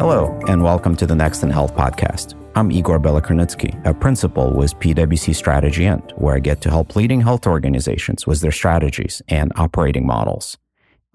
Hello, and welcome to the Next in Health podcast. I'm Igor Belokrinitsky, a principal with PwC Strategy&, where I get to help leading health organizations with their strategies and operating models.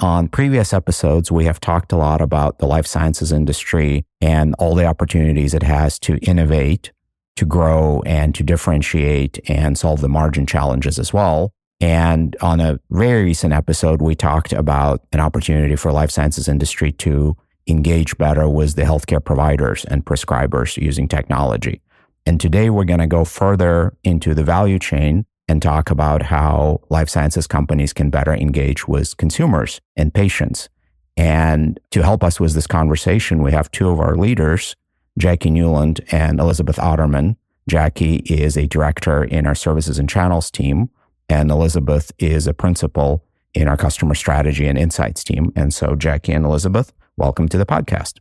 On previous episodes, we have talked a lot about the life sciences industry and all the opportunities it has to innovate, to grow, and to differentiate and solve the margin challenges as well. And on a very recent episode, we talked about an opportunity for life sciences industry to engage better with the healthcare providers and prescribers using technology. And today we're going to go further into the value chain and talk about how life sciences companies can better engage with consumers and patients. And to help us with this conversation, we have two of our leaders, Jacquie Newland and Elizabeth Otterman. Jacquie is a director in our services and channels team, and Elizabeth is a principal in our customer strategy and insights team. And so, Jacquie and Elizabeth, welcome to the podcast.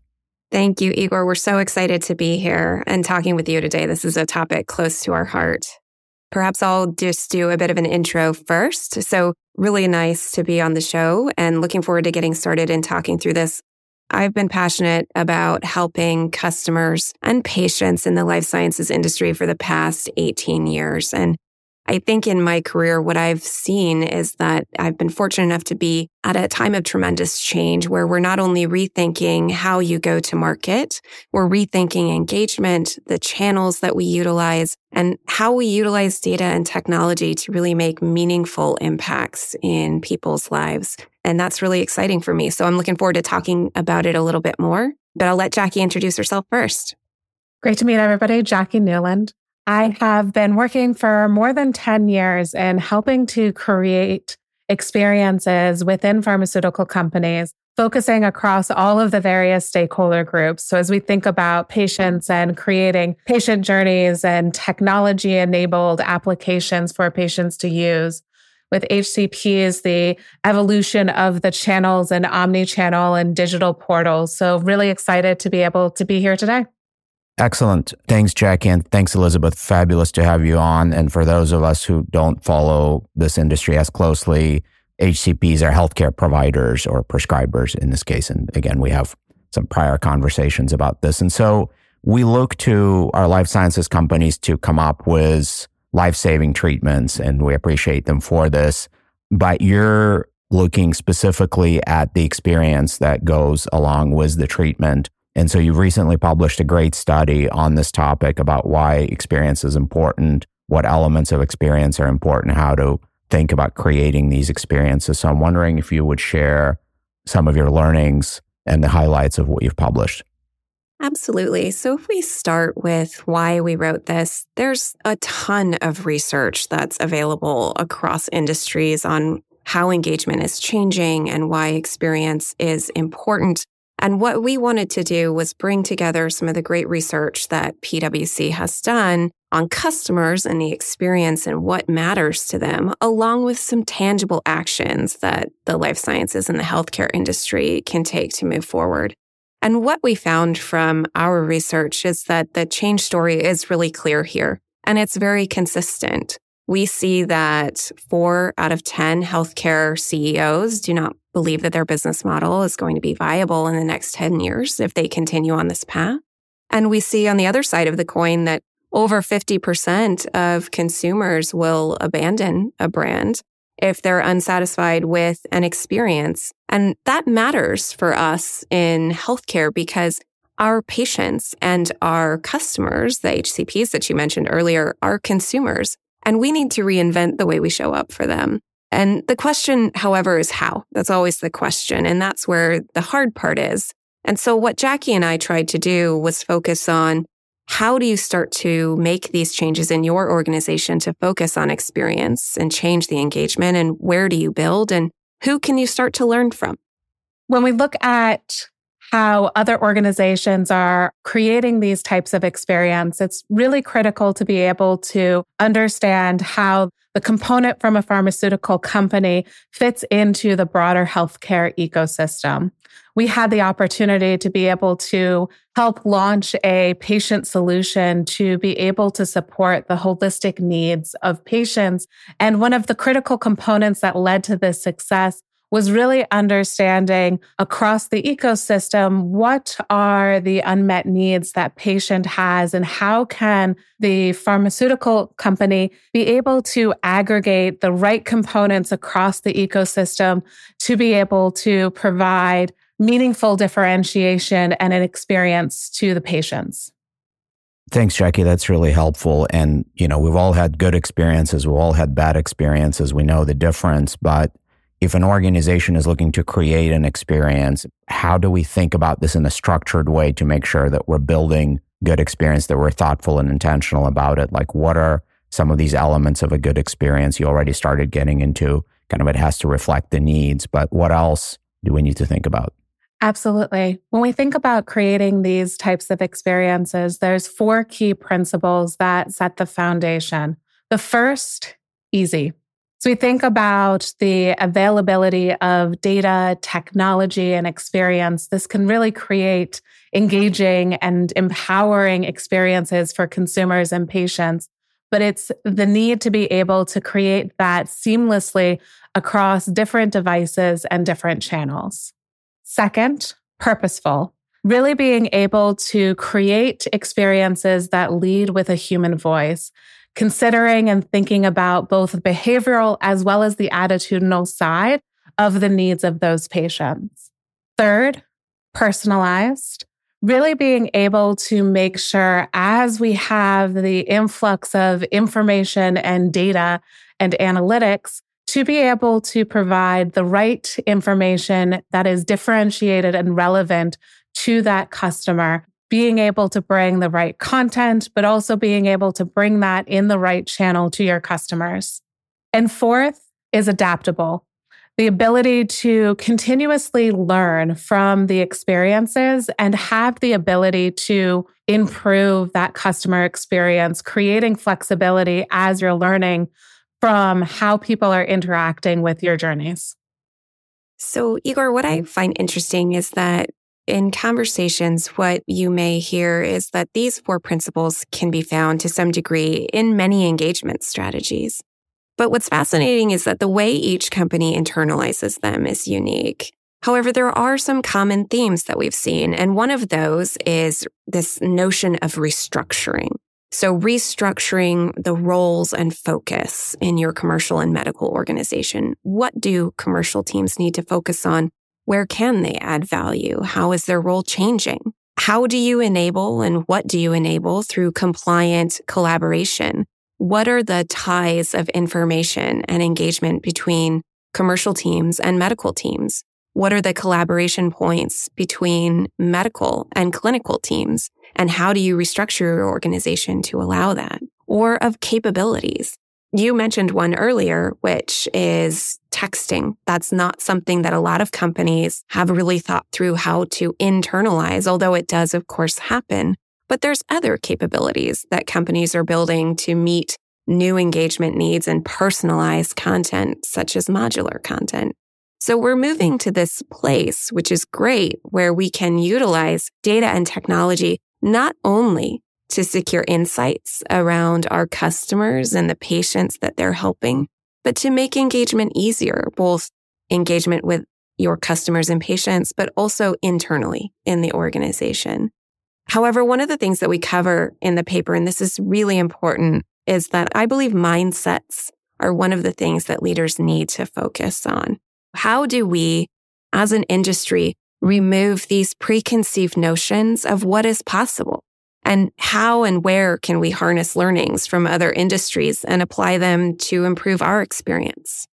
Thank you, Igor. We're so excited to be here and talking with you today. This is a topic close to our heart. Perhaps I'll just do a bit of an intro first. So, really nice to be on the show and looking forward to getting started and talking through this. I've been passionate about helping customers and patients in the life sciences industry for the past 18 years. And I think in my career, what I've seen is that I've been fortunate enough to be at a time of tremendous change where we're not only rethinking how you go to market, we're rethinking engagement, the channels that we utilize, and how we utilize data and technology to really make meaningful impacts in people's lives. And that's really exciting for me. So I'm looking forward to talking about it a little bit more, but I'll let Jacquie introduce herself first. Great to meet everybody. Jacquie Newland. I have been working for more than 10 years in helping to create experiences within pharmaceutical companies, focusing across all of the various stakeholder groups. So, as we think about patients and creating patient journeys and technology enabled applications for patients to use, with HCPs, the evolution of the channels and omni channel and digital portals. So, really excited to be able to be here today. Excellent. Thanks, Jacquie, and thanks, Elizabeth. Fabulous to have you on. And for those of us who don't follow this industry as closely, HCPs are healthcare providers or prescribers in this case. And again, we have some prior conversations about this. And so we look to our life sciences companies to come up with life saving treatments, and we appreciate them for this. But you're looking specifically at the experience that goes along with the treatment and so you've recently published a great study on this topic about why experience is important, what elements of experience are important, how to think about creating these experiences. So I'm wondering if you would share some of your learnings and the highlights of what you've published. Absolutely. So, if we start with why we wrote this, there's a ton of research that's available across industries on how engagement is changing and why experience is important. And what we wanted to do was bring together some of the great research that PwC has done on customers and the experience and what matters to them, along with some tangible actions that the life sciences and the healthcare industry can take to move forward. And what we found from our research is that the change story is really clear here, and it's very consistent. We see that four out of 10 healthcare CEOs do not believe that their business model is going to be viable in the next 10 years if they continue on this path. And we see on the other side of the coin that over 50% of consumers will abandon a brand if they're unsatisfied with an experience. And that matters for us in healthcare because our patients and our customers, the HCPs that you mentioned earlier, are consumers. And we need to reinvent the way we show up for them. And the question, however, is how. That's always the question. And that's where the hard part is. And so what Jacquie and I tried to do was focus on how do you start to make these changes in your organization to focus on experience and change the engagement? And where do you build? And who can you start to learn from? When we look at how other organizations are creating these types of experience, it's really critical to be able to understand how the component from a pharmaceutical company fits into the broader healthcare ecosystem. We had the opportunity to be able to help launch a patient solution to be able to support the holistic needs of patients. And one of the critical components that led to this success was really understanding across the ecosystem what are the unmet needs that patient has and how can the pharmaceutical company be able to aggregate the right components across the ecosystem to be able to provide meaningful differentiation and an experience to the patients. Thanks, Jacquie. That's really helpful. And, you know, we've all had good experiences. We've all had bad experiences. We know the difference. But if an organization is looking to create an experience, how do we think about this in a structured way to make sure that we're building good experience, that we're thoughtful and intentional about it? Like, what are some of these elements of a good experience? You already started getting into kind of it has to reflect the needs, but what else do we need to think about? Absolutely. When we think about creating these types of experiences, there's four key principles that set the foundation. The first, easy. So we think about the availability of data, technology, and experience. This can really create engaging and empowering experiences for consumers and patients. But it's the need to be able to create that seamlessly across different devices and different channels. Second, purposeful really being able to create experiences that lead with a human voice considering and thinking about both behavioral as well as the attitudinal side of the needs of those patients. Third, personalized, really being able to make sure as we have the influx of information and data and analytics, to be able to provide the right information that is differentiated and relevant to that customer being able to bring the right content, but also being able to bring that in the right channel to your customers. And fourth is adaptable. The ability to continuously learn from the experiences and have the ability to improve that customer experience, creating flexibility as you're learning from how people are interacting with your journeys. So, Igor, what I find interesting is that in conversations, what you may hear is that these four principles can be found to some degree in many engagement strategies. But what's fascinating is that the way each company internalizes them is unique. However, there are some common themes that we've seen, and one of those is this notion of restructuring. So restructuring the roles and focus in your commercial and medical organization. What do commercial teams need to focus on where can they add value? How is their role changing? How do you enable and what do you enable through compliant collaboration? What are the ties of information and engagement between commercial teams and medical teams? What are the collaboration points between medical and clinical teams? And how do you restructure your organization to allow that? Or of capabilities. You mentioned one earlier, which is texting. That's not something that a lot of companies have really thought through how to internalize, although it does, of course, happen. But there's other capabilities that companies are building to meet new engagement needs and personalized content, such as modular content. So we're moving to this place, which is great, where we can utilize data and technology not only to secure insights around our customers and the patients that they're helping, but to make engagement easier, both engagement with your customers and patients, but also internally in the organization. However, one of the things that we cover in the paper, and this is really important, is that I believe mindsets are one of the things that leaders need to focus on. How do we, as an industry, remove these preconceived notions of what is possible? And how and where can we harness learnings from other industries and apply them to improve our experience?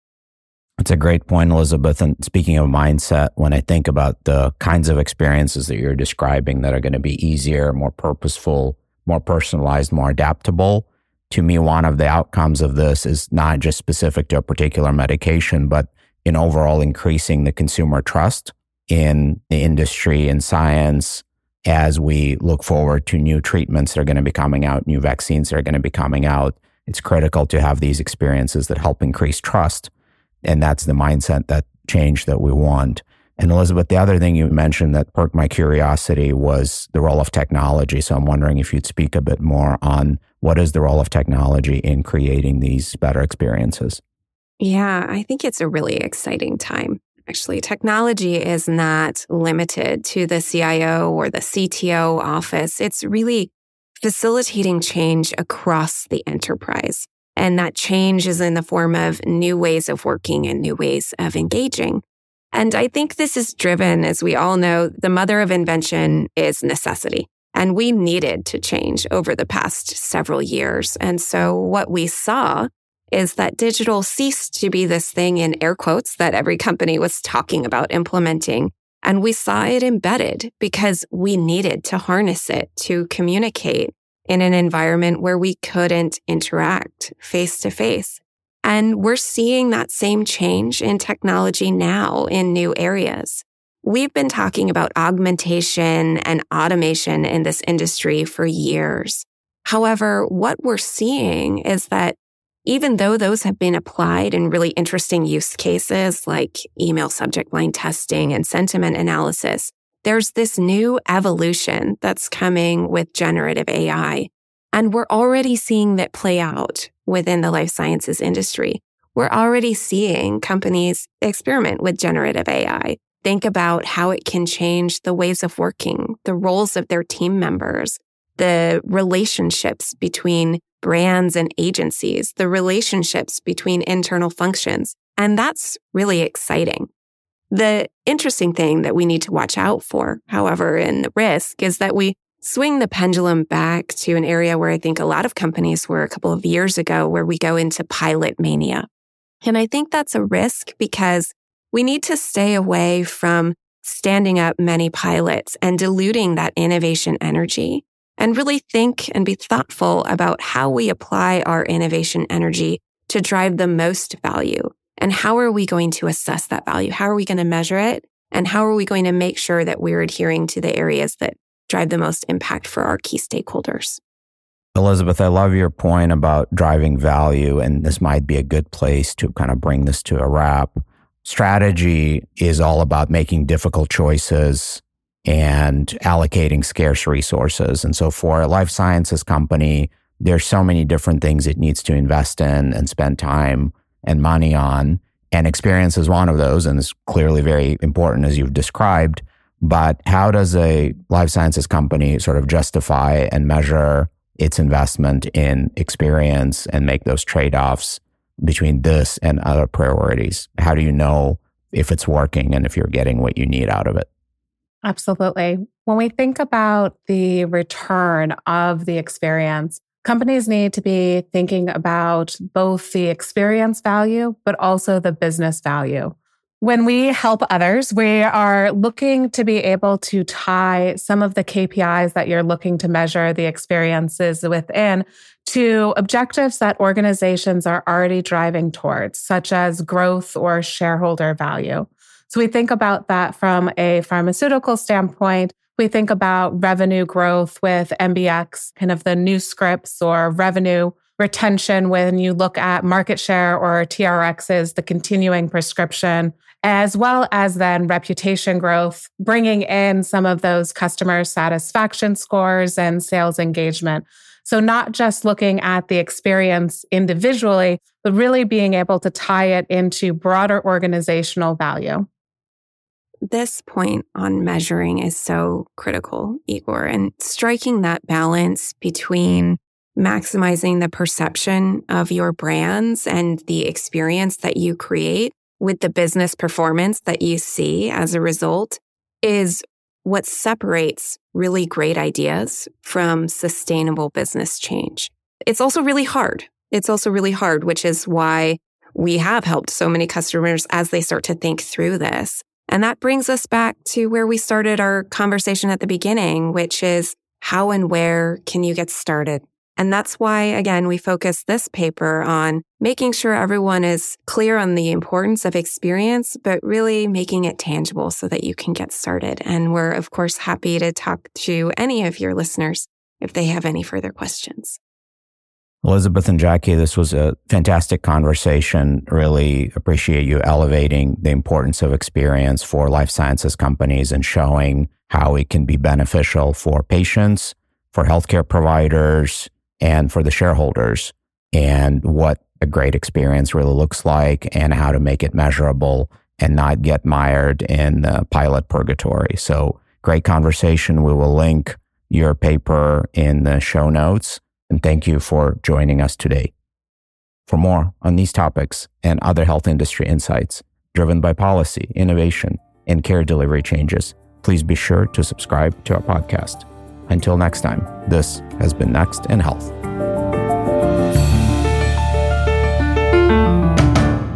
It's a great point, Elizabeth. And speaking of mindset, when I think about the kinds of experiences that you're describing that are going to be easier, more purposeful, more personalized, more adaptable, to me, one of the outcomes of this is not just specific to a particular medication, but in overall increasing the consumer trust in the industry and science as we look forward to new treatments that are going to be coming out, new vaccines that are going to be coming out. It's critical to have these experiences that help increase trust. And that's the mindset, that change that we want. And Elizabeth, the other thing you mentioned that perked my curiosity was the role of technology. So I'm wondering if you'd speak a bit more on what is the role of technology in creating these better experiences. Yeah, I think it's a really exciting time Actually, technology is not limited to the CIO or the CTO office. It's really facilitating change across the enterprise. And that change is in the form of new ways of working and new ways of engaging. And I think this is driven, as we all know, the mother of invention is necessity. And we needed to change over the past several years. And so what we saw is that digital ceased to be this thing in air quotes that every company was talking about implementing. And we saw it embedded because we needed to harness it to communicate in an environment where we couldn't interact face to face. And we're seeing that same change in technology now in new areas. We've been talking about augmentation and automation in this industry for years. However, what we're seeing is that even though those have been applied in really interesting use cases like email subject line testing and sentiment analysis, there's this new evolution that's coming with generative AI. And we're already seeing that play out within the life sciences industry. We're already seeing companies experiment with generative AI, think about how it can change the ways of working, the roles of their team members, the relationships between brands and agencies, the relationships between internal functions. And that's really exciting. The interesting thing that we need to watch out for, however, in the risk is that we swing the pendulum back to an area where I think a lot of companies were a couple of years ago, where we go into pilot mania. And I think that's a risk because we need to stay away from standing up many pilots and diluting that innovation energy and really think and be thoughtful about how we apply our innovation energy to drive the most value. And how are we going to assess that value? How are we going to measure it? And how are we going to make sure that we're adhering to the areas that drive the most impact for our key stakeholders? Elizabeth, I love your point about driving value, and this might be a good place to kind of bring this to a wrap. Strategy is all about making difficult choices and allocating scarce resources. And so for a life sciences company, there's so many different things it needs to invest in and spend time and money on. And experience is one of those, and it's clearly very important as you've described. But how does a life sciences company sort of justify and measure its investment in experience and make those trade offs between this and other priorities? How do you know if it's working and if you're getting what you need out of it? Absolutely. When we think about the return of the experience, companies need to be thinking about both the experience value, but also the business value. When we help others, we are looking to be able to tie some of the KPIs that you're looking to measure the experiences within to objectives that organizations are already driving towards, such as growth or shareholder value. So we think about that from a pharmaceutical standpoint. We think about revenue growth with MBX, kind of the new scripts or revenue retention when you look at market share or TRXs, the continuing prescription, as well as then reputation growth, bringing in some of those customer satisfaction scores and sales engagement. So, not just looking at the experience individually, but really being able to tie it into broader organizational value this point on measuring is so critical, Igor, and striking that balance between maximizing the perception of your brands and the experience that you create with the business performance that you see as a result is what separates really great ideas from sustainable business change. It's also really hard. It's also really hard, which is why we have helped so many customers as they start to think through this. And that brings us back to where we started our conversation at the beginning, which is how and where can you get started? And that's why, again, we focus this paper on making sure everyone is clear on the importance of experience, but really making it tangible so that you can get started. And we're, of course, happy to talk to any of your listeners if they have any further questions. Elizabeth and Jacquie, this was a fantastic conversation. Really appreciate you elevating the importance of experience for life sciences companies and showing how it can be beneficial for patients, for healthcare providers, and for the shareholders, and what a great experience really looks like and how to make it measurable and not get mired in uh, pilot purgatory. So, great conversation. We will link your paper in the show notes. And thank you for joining us today. For more on these topics and other health industry insights driven by policy, innovation, and care delivery changes, please be sure to subscribe to our podcast. Until next time, this has been Next in Health.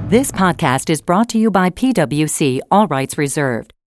This podcast is brought to you by PwC, all rights reserved.